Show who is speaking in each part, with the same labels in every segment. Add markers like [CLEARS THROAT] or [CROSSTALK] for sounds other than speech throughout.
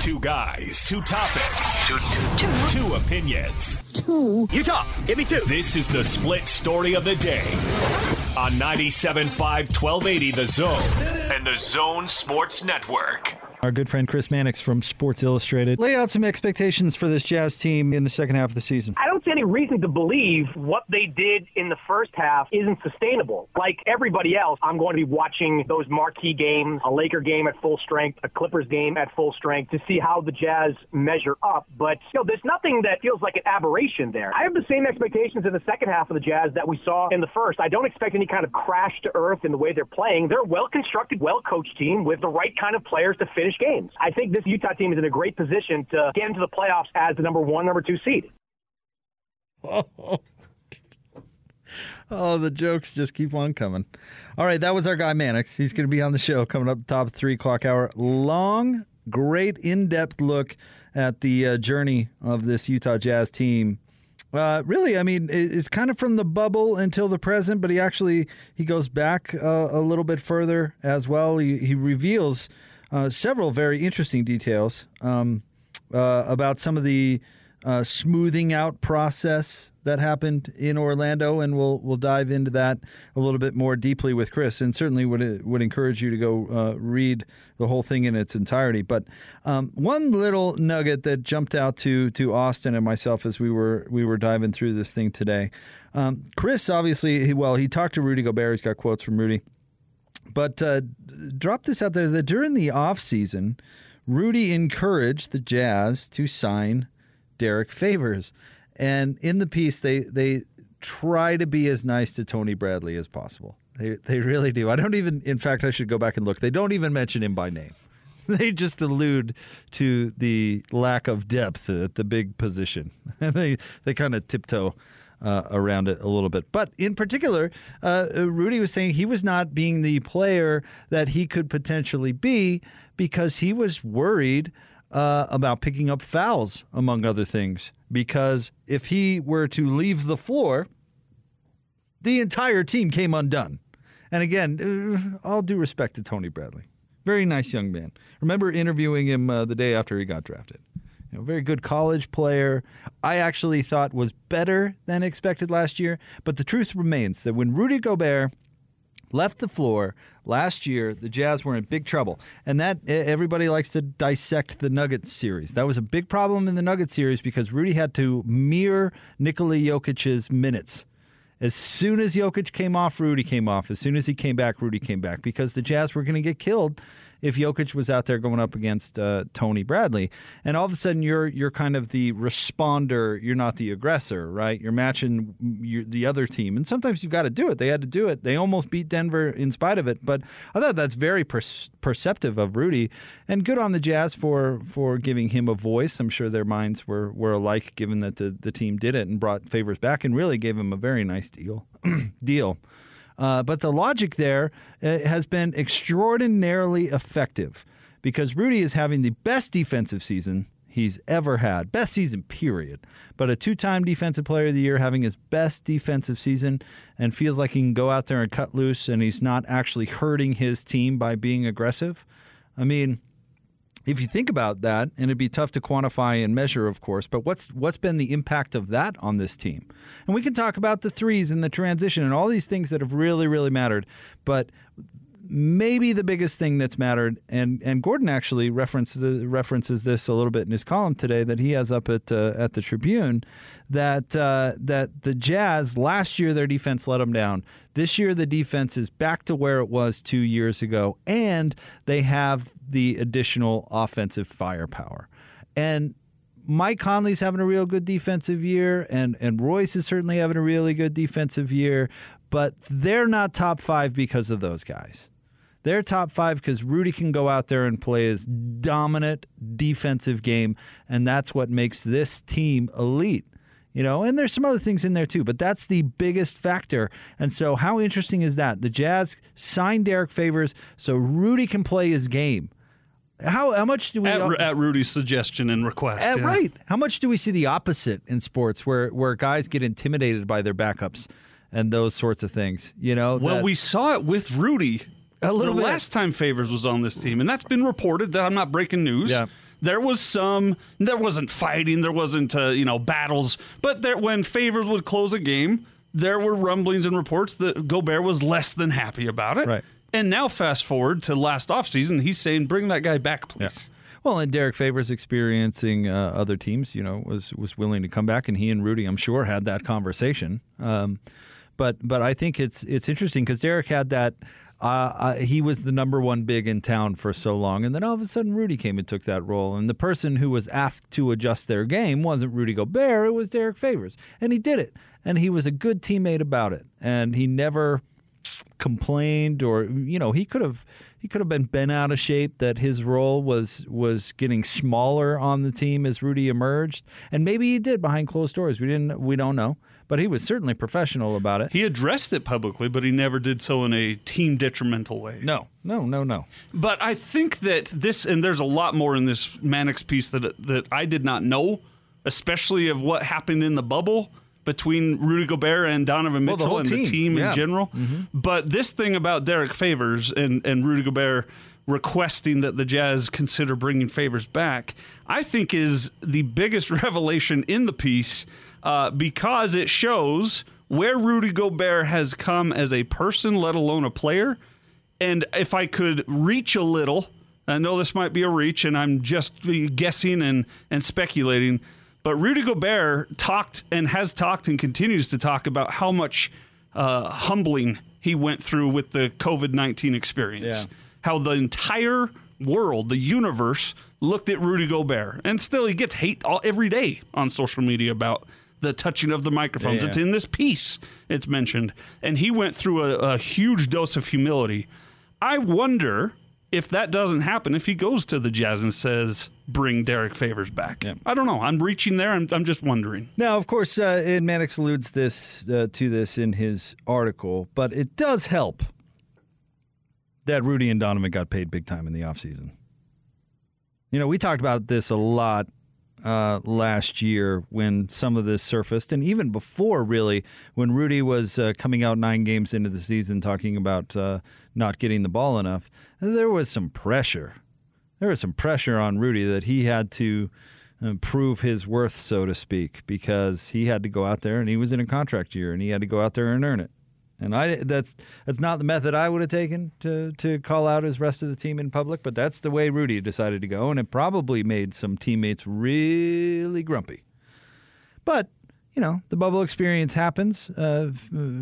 Speaker 1: Two guys, two topics,
Speaker 2: Two, two, two.
Speaker 1: two opinions.
Speaker 3: Two. You talk. give me two.
Speaker 1: This is the split story of the day on 97.5 1280 The Zone and the Zone Sports Network.
Speaker 4: Our good friend Chris Mannix from Sports Illustrated. Lay out some expectations for this Jazz team in the second half of the season.
Speaker 3: I don't see any reason to believe what they did in the first half isn't sustainable. Like everybody else, I'm going to be watching those marquee games, a Laker game at full strength, a Clippers game at full strength to see how the Jazz measure up. But you know, there's nothing that feels like an aberration there. I have the same expectations in the second half of the Jazz that we saw in the first. I don't expect any kind of crash to earth in the way they're playing. They're a well-constructed, well-coached team with the right kind of players to finish games. I think this Utah team is in a great position to get into the playoffs as the number one, number two seed. [LAUGHS]
Speaker 4: Oh, the jokes just keep on coming. All right, that was our guy Mannix. He's going to be on the show coming up top three o'clock hour. Long, great, in-depth look at the uh, journey of this Utah Jazz team. Uh, really, I mean, it's kind of from the bubble until the present, but he actually he goes back uh, a little bit further as well. He, he reveals uh, several very interesting details um, uh, about some of the uh, smoothing out process that happened in Orlando, and we'll we'll dive into that a little bit more deeply with Chris, and certainly would would encourage you to go uh, read the whole thing in its entirety. But um, one little nugget that jumped out to to Austin and myself as we were we were diving through this thing today. Um, Chris obviously, he, well, he talked to Rudy Gobert. He's got quotes from Rudy but uh, drop this out there that during the offseason, Rudy encouraged the Jazz to sign Derrick Favors. And in the piece, they they try to be as nice to Tony Bradley as possible. They they really do. I don't even. In fact, I should go back and look. They don't even mention him by name. [LAUGHS] They just allude to the lack of depth at the big position. [LAUGHS] And they they kind of tiptoe uh, around it a little bit. But in particular, uh, Rudy was saying he was not being the player that he could potentially be because he was worried uh, about picking up fouls, among other things. Because if he were to leave the floor, the entire team came undone. And again, uh, all due respect to Tony Bradley. Very nice young man. Remember interviewing him uh, the day after he got drafted. You know, very good college player. I actually thought was better than expected last year. But the truth remains that when Rudy Gobert left the floor last year, the Jazz were in big trouble. And that everybody likes to dissect the Nuggets series. That was a big problem in the Nuggets series because Rudy had to mirror Nikola Jokic's minutes. As soon as Jokic came off, Rudy came off. As soon as he came back, Rudy came back because the Jazz were going to get killed if Jokic was out there going up against uh, Tony Bradley. And all of a sudden, you're you're kind of the responder. You're not the aggressor, right? You're matching your, the other team, and sometimes you've got to do it. They had to do it. They almost beat Denver in spite of it. But I thought that's very per- perceptive of Rudy, and good on the Jazz for for giving him a voice. I'm sure their minds were were alike, given that the the team did it and brought Favors back and really gave him a very nice deal [CLEARS THROAT] deal. Uh, but the logic there uh, has been extraordinarily effective because Rudy is having the best defensive season he's ever had. Best season, period. But a two time defensive player of the year having his best defensive season and feels like he can go out there and cut loose and he's not actually hurting his team by being aggressive. I mean, if you think about that, and it'd be tough to quantify and measure, of course, but what's what's been the impact of that on this team? And we can talk about the threes and the transition and all these things that have really, really mattered. But maybe the biggest thing that's mattered, and and Gordon actually references this a little bit in his column today that he has up at uh, at the Tribune, that uh, that the Jazz last year their defense let them down. This year the defense is back to where it was two years ago, and they have the additional offensive firepower. And Mike Conley's having a real good defensive year, and and Royce is certainly having a really good defensive year, but they're not top five because of those guys. They're top five because Rudy can go out there and play his dominant defensive game, and that's what makes this team elite. You know, and there's some other things in there too, but that's the biggest factor. And so, how interesting is that? The Jazz signed Derrick Favors so Rudy can play his game. How how much do we
Speaker 5: At, at Rudy's suggestion and request.
Speaker 4: uh,
Speaker 5: yeah.
Speaker 4: right? How much do we see the opposite in sports, where where guys get intimidated by their backups and those sorts of things? You know,
Speaker 5: Well,
Speaker 4: that-
Speaker 5: we saw it with Rudy.
Speaker 4: A little
Speaker 5: the
Speaker 4: bit.
Speaker 5: last time Favors was on this team, and that's been reported. That I'm not breaking news.
Speaker 4: Yeah.
Speaker 5: there was some there wasn't fighting there wasn't uh, you know battles but there when Favors would close a game there were rumblings and reports that Gobert was less than happy about it
Speaker 4: Right.
Speaker 5: and now fast forward to last offseason he's saying bring that guy back please
Speaker 4: Well, and Derrick Favors experiencing uh, other teams, you know, was was willing to come back, and he and Rudy, I'm sure, had that conversation. Um, but but I think it's it's interesting because Derrick had that. Uh, uh, he was the number one big in town for so long, and then all of a sudden Rudy came and took that role. And the person who was asked to adjust their game wasn't Rudy Gobert; it was Derrick Favors, and he did it. And he was a good teammate about it, and he never complained or you know he could have he could have been bent out of shape that his role was was getting smaller on the team as Rudy emerged. And maybe he did behind closed doors. We didn't we don't know. But he was certainly professional about it.
Speaker 5: He addressed it publicly but he never did so in a team detrimental way.
Speaker 4: No no no no.
Speaker 5: But I think that this, and there's a lot more in this Mannix piece that that I did not know, especially of what happened in the bubble between Rudy Gobert and Donovan
Speaker 4: Well, the
Speaker 5: Mitchell and
Speaker 4: team,
Speaker 5: the team
Speaker 4: yeah. Mm-hmm.
Speaker 5: in general. But this thing about Derrick Favors and and Rudy Gobert requesting that the Jazz consider bringing Favors back, I think is the biggest [LAUGHS] revelation in the piece uh, because it shows where Rudy Gobert has come as a person, let alone a player. And if I could reach a little, I know this might be a reach, and I'm just guessing and, and speculating, but Rudy Gobert talked and has talked and continues to talk about how much uh, humbling he went through with the COVID 19 experience.
Speaker 4: Yeah.
Speaker 5: How the entire world, the universe, looked at Rudy Gobert. And still, he gets hate all, every day on social media about the touching of the microphones.
Speaker 4: Yeah.
Speaker 5: It's in this piece, it's mentioned. And he went through a, a huge dose of humility. I wonder if that doesn't happen, if he goes to the Jazz and says, bring Derrick Favors back. I don't know. I'm reaching there. I'm, I'm just wondering.
Speaker 4: Now, of course, uh, and Mannix alludes this uh, to this in his article, but it does help that Rudy and Donovan got paid big time in the offseason. You know, we talked about this a lot uh, last year when some of this surfaced, and even before, really, when Rudy was uh, coming out nine games into the season talking about uh, not getting the ball enough. There was some pressure. There was some pressure on Rudy that he had to uh, prove his worth, so to speak, because he had to go out there and he was in a contract year and he had to go out there and earn it. And I that's that's not the method I would have taken to to call out his rest of the team in public, but that's the way Rudy decided to go, and it probably made some teammates really grumpy. But you know, the bubble experience happens. Uh,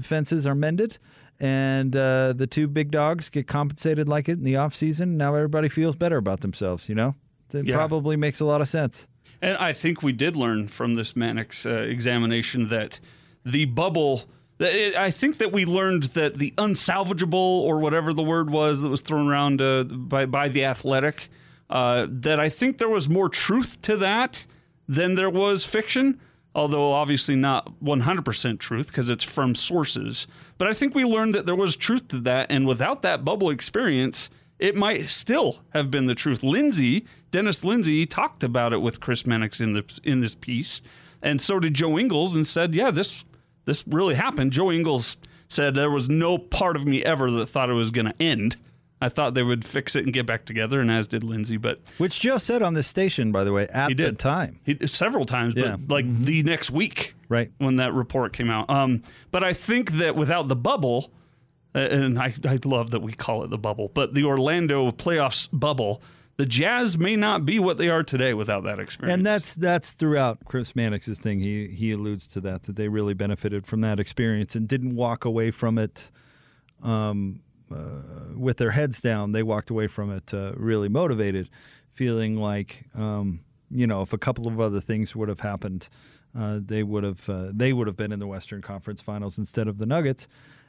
Speaker 4: fences are mended, and uh, the two big dogs get compensated like it in the off season. Now everybody feels better about themselves. You know, it
Speaker 5: Yeah.
Speaker 4: probably makes a lot of sense.
Speaker 5: And I think we did learn from this Mannix uh, examination that the bubble. I think that we learned that the unsalvageable, or whatever the word was that was thrown around uh, by by the athletic, uh, that I think there was more truth to that than there was fiction. Although obviously not 100% truth because it's from sources. But I think we learned that there was truth to that, and without that bubble experience, it might still have been the truth. Lindsay, Dennis Lindsay, talked about it with Chris Mannix in the in this piece, and so did Joe Ingles, and said, "Yeah, this this really happened." Joe Ingles said there was no part of me ever that thought it was going to end. I thought they would fix it and get back together, and as did Lindsay. But
Speaker 4: Which Joe said on this station, by the way, at
Speaker 5: he
Speaker 4: the
Speaker 5: did
Speaker 4: time.
Speaker 5: He, several times, but
Speaker 4: Yeah. Mm-hmm.
Speaker 5: like the next week,
Speaker 4: Right.
Speaker 5: when that report came out. Um, but I think that without the bubble, uh, and I, I love that we call it the bubble, but the Orlando playoffs bubble, the Jazz may not be what they are today without that experience.
Speaker 4: And that's that's throughout Chris Mannix's thing. He he alludes to that that they really benefited from that experience and didn't walk away from it um, uh, with their heads down. They walked away from it uh, really motivated, feeling like um, you know if a couple of other things would have happened, uh, they would have uh, they would have been in the Western Conference Finals instead of the Nuggets.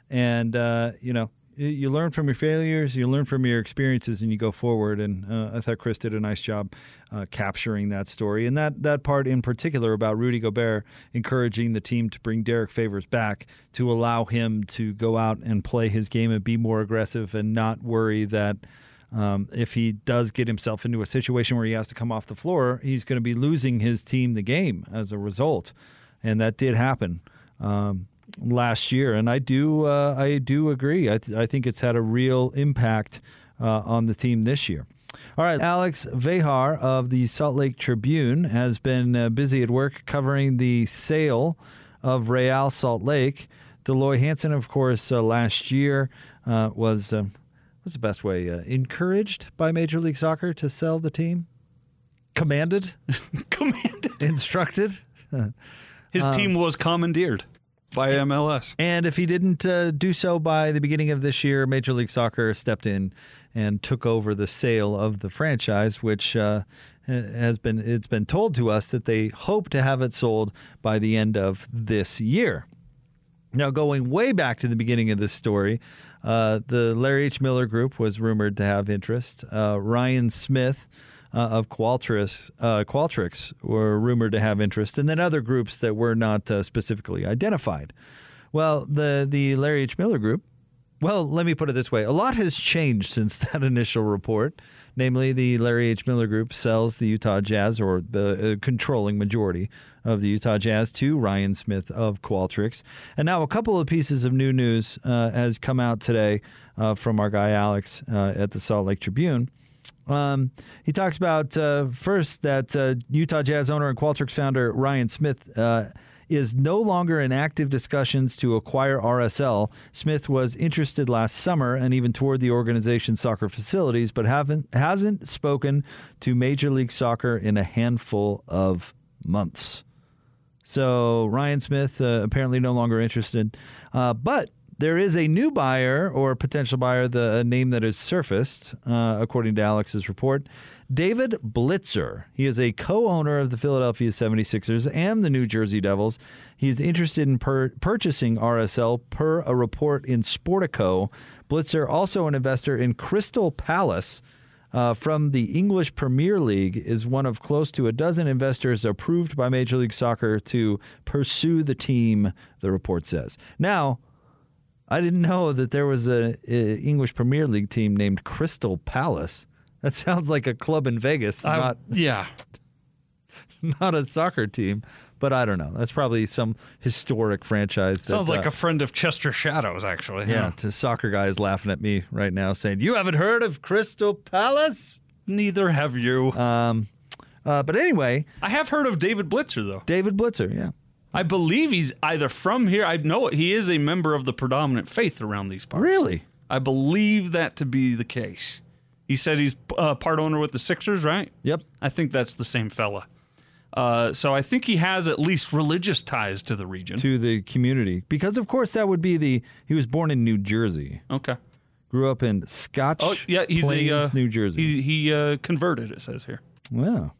Speaker 4: And uh, you know you- learn from your failures, you learn from your experiences, and you go forward. And uh, I thought Chris did a nice job uh, capturing that story, and that that part in particular about Rudy Gobert encouraging the team to bring Derrick Favors back to allow him to go out and play his game and be more aggressive and not worry that. Um, if he does get himself into a situation where he has to come off the floor, he's going to be losing his team the game as a result, and that did happen. Um, last year, and I do uh, I do agree. I, th- I think it's had a real impact uh, on the team this year. All right, Alex Vejar of the Salt Lake Tribune has been uh, busy at work covering the sale of Real Salt Lake. Dell Loy Hansen, of course, uh, last year uh, was uh, what's the best way uh, encouraged by Major League Soccer to sell the team, commanded, [LAUGHS]
Speaker 5: Commanded.
Speaker 4: instructed. [LAUGHS]
Speaker 5: His
Speaker 4: Um,
Speaker 5: team was commandeered by MLS.
Speaker 4: And if he didn't uh, do so by the beginning of this year, Major League Soccer stepped in and took over the sale of the franchise, which uh, has been it's been told to us that they hope to have it sold by the end of this year. Now, going way back to the beginning of this story, uh, the Larry H. Miller Group was rumored to have interest. Uh, Ryan Smith uh, of Qualtrics, uh, Qualtrics were rumored to have interest, and then other groups that were not uh, specifically identified. Well, the the Larry H. Miller Group. Well, let me put it this way: a lot has changed since [LAUGHS] that initial report. Namely, the Larry H. Miller Group sells the Utah Jazz, or the uh, controlling majority of the Utah Jazz, to Ryan Smith of Qualtrics. And now, a couple of pieces of new news uh, has come out today uh, from our guy Alex at the Salt Lake Tribune. Um, he talks about uh, first that uh, Utah Jazz owner and Qualtrics founder Ryan Smith uh, is no longer in active discussions to acquire RSL. Smith was interested last summer and even toured the organization's soccer facilities, but haven't hasn't spoken to Major League Soccer in a handful of months. So Ryan Smith uh, apparently no longer interested, uh, but there is a new buyer or potential buyer, the name that has surfaced, uh, according to Alex's report. David Blitzer. He is a co owner of the Philadelphia 76ers and the New Jersey Devils. He's interested in per- purchasing RSL per a report in Sportico. Blitzer, also an investor in Crystal Palace. Uh, from the English Premier League, is one of close to a dozen investors approved by Major League Soccer to pursue the team, the report says. Now, I didn't know that there was a, a English Premier League team named Crystal Palace. That sounds like a club in Vegas,
Speaker 5: I-
Speaker 4: not
Speaker 5: yeah. [LAUGHS]
Speaker 4: not a soccer team. But I don't know. That's probably some historic franchise. that,
Speaker 5: Sounds like
Speaker 4: uh,
Speaker 5: a friend of Chester Shadows, actually.
Speaker 4: yeah. To soccer guys laughing at me right now, saying, "You haven't heard of Crystal Palace?"
Speaker 5: Neither have you.
Speaker 4: Um, uh, but anyway,
Speaker 5: I have heard of David Blitzer, though.
Speaker 4: David Blitzer, yeah,
Speaker 5: I believe he's either from here. I know he is a member of the predominant faith around these parts.
Speaker 4: really,
Speaker 5: I believe that to be the case. He said he's uh, part owner with the Sixers, right?
Speaker 4: yep.
Speaker 5: I think that's the same fella. Uh, so I think he has at least religious ties to the region.
Speaker 4: To the community, because of course that would be the. He was born in New Jersey,
Speaker 5: Okay.
Speaker 4: grew up in Scotch
Speaker 5: Oh yeah, he's
Speaker 4: Plains,
Speaker 5: a uh,
Speaker 4: New Jersey.
Speaker 5: He he uh, converted. It says here.
Speaker 4: wow.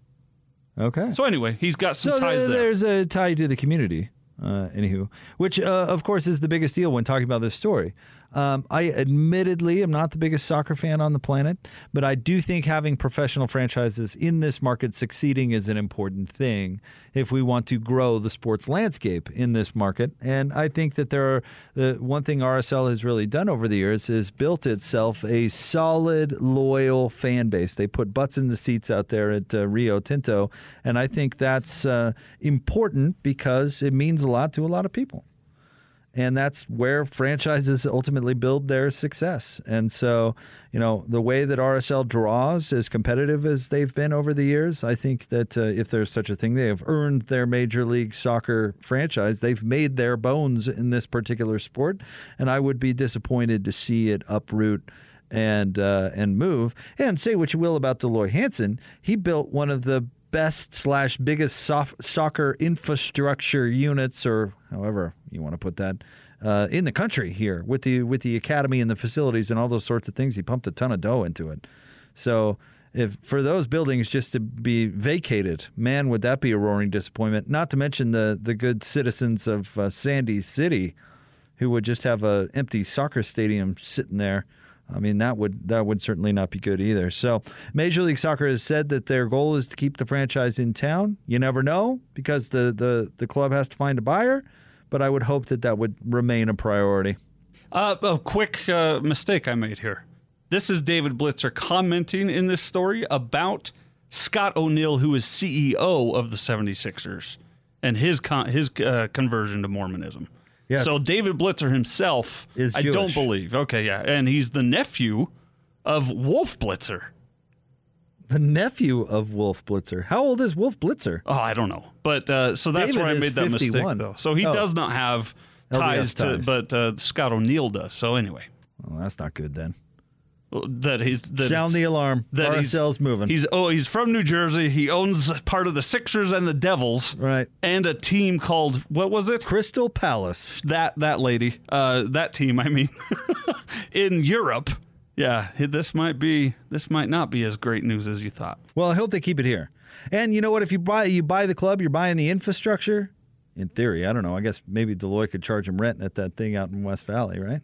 Speaker 4: Okay.
Speaker 5: So anyway, he's got some
Speaker 4: So
Speaker 5: ties
Speaker 4: there-
Speaker 5: there.
Speaker 4: there's a tie to the community. Uh, anywho, which uh, of course is the biggest deal when talking about this story. Um, I admittedly am not the biggest soccer fan on the planet, but I do think having professional franchises in this market succeeding is an important thing if we want to grow the sports landscape in this market. And I think that there are the one thing RSL has really done over the years is built itself a solid, loyal fan base. They put butts in the seats out there at uh, Rio Tinto, and I think that's uh, important because it means a lot to a lot of people and that's where franchises ultimately build their success. And so, you know, the way that RSL draws, as competitive as they've been over the years, I think that uh, if there's such a thing, they have earned their Major League Soccer franchise. They've made their bones in this particular sport, and I would be disappointed to see it uproot and uh, and move. And say what you will about Dell Loy Hansen, he built one of the best slash biggest soft soccer infrastructure units, or however you want to put that, uh, in the country here with the with the academy and the facilities and all those sorts of things. He pumped a ton of dough into it. So if for those buildings just to be vacated, man, would that be a roaring disappointment? Not to mention the the good citizens of uh, Sandy City, who would just have an empty soccer stadium sitting there. I mean that would that would certainly not be good either. So Major League Soccer has said that their goal is to keep the franchise in town. You never know because the the, the club has to find a buyer, but I would hope that that would remain a priority.
Speaker 5: Uh, a quick uh, mistake I made here. This is David Blitzer commenting in this story about Scott O'Neill, who is CEO of the 76ers, and his con- his uh, conversion to Mormonism.
Speaker 4: Yes.
Speaker 5: So David Blitzer himself,
Speaker 4: Is
Speaker 5: I don't believe. Okay, yeah, and he's the nephew of Wolf Blitzer.
Speaker 4: the nephew of Wolf Blitzer. How old is Wolf Blitzer?
Speaker 5: Oh, I don't know, but uh, so that's
Speaker 4: David
Speaker 5: where I made that
Speaker 4: 51.
Speaker 5: mistake though. So he
Speaker 4: Oh.
Speaker 5: does not have ties to, but uh, Scott O'Neill does. So anyway,
Speaker 4: Well, that's not good then.
Speaker 5: That he's that
Speaker 4: Sound the alarm.
Speaker 5: that he's-
Speaker 4: RSL's moving.
Speaker 5: He's oh he's from New Jersey. He owns part of the Sixers and the Devils,
Speaker 4: right.
Speaker 5: and a team called what was it?
Speaker 4: Crystal Palace.
Speaker 5: That that lady, uh, that team. I mean, [LAUGHS] in Europe. Yeah, this might be this might not be as great news as you thought.
Speaker 4: Well, I hope they keep it here. And you know what? If you buy you buy the club, you're buying the infrastructure. In theory, I don't know. I guess maybe Dell Loy could charge him rent at that thing out in West Valley, right?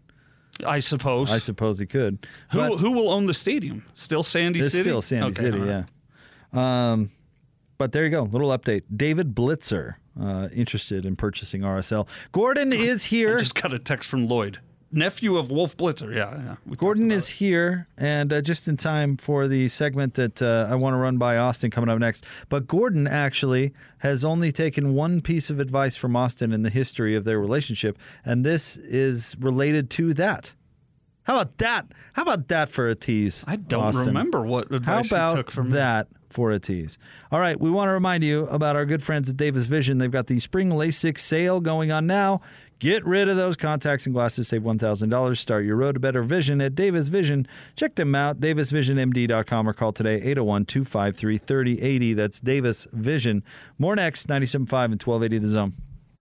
Speaker 5: I suppose.
Speaker 4: I suppose he could.
Speaker 5: who
Speaker 4: But
Speaker 5: who will own the stadium? Still Sandy
Speaker 4: it's
Speaker 5: City.
Speaker 4: still Sandy
Speaker 5: Okay,
Speaker 4: City,
Speaker 5: right.
Speaker 4: yeah. Um, but there you go. Little update. David Blitzer uh, interested in purchasing RSL. Gordon is [LAUGHS] here.
Speaker 5: I just got a text from Lloyd, nephew of Wolf Blitzer. Yeah, yeah.
Speaker 4: Gordon is here, and uh, just in time for the segment that uh, I want to run by Austin coming up next. But Gordon actually has only taken one piece of advice from Austin in the history of their relationship, and this is related to that. How about that? How about that for a tease?
Speaker 5: I don't
Speaker 4: Austin?
Speaker 5: remember what
Speaker 4: How
Speaker 5: advice he
Speaker 4: about
Speaker 5: took from
Speaker 4: that for a tease? All right, we want to remind you about our good friends at Davis Vision. They've got the spring LASIK sale going on now. Get rid of those contacts and glasses, save $1,000. Start your road to better vision at Davis Vision. Check them out, davisvisionmd.com, or call today 801 253 3080. That's Davis Vision. More next, 97.5 and 1280 The Zone.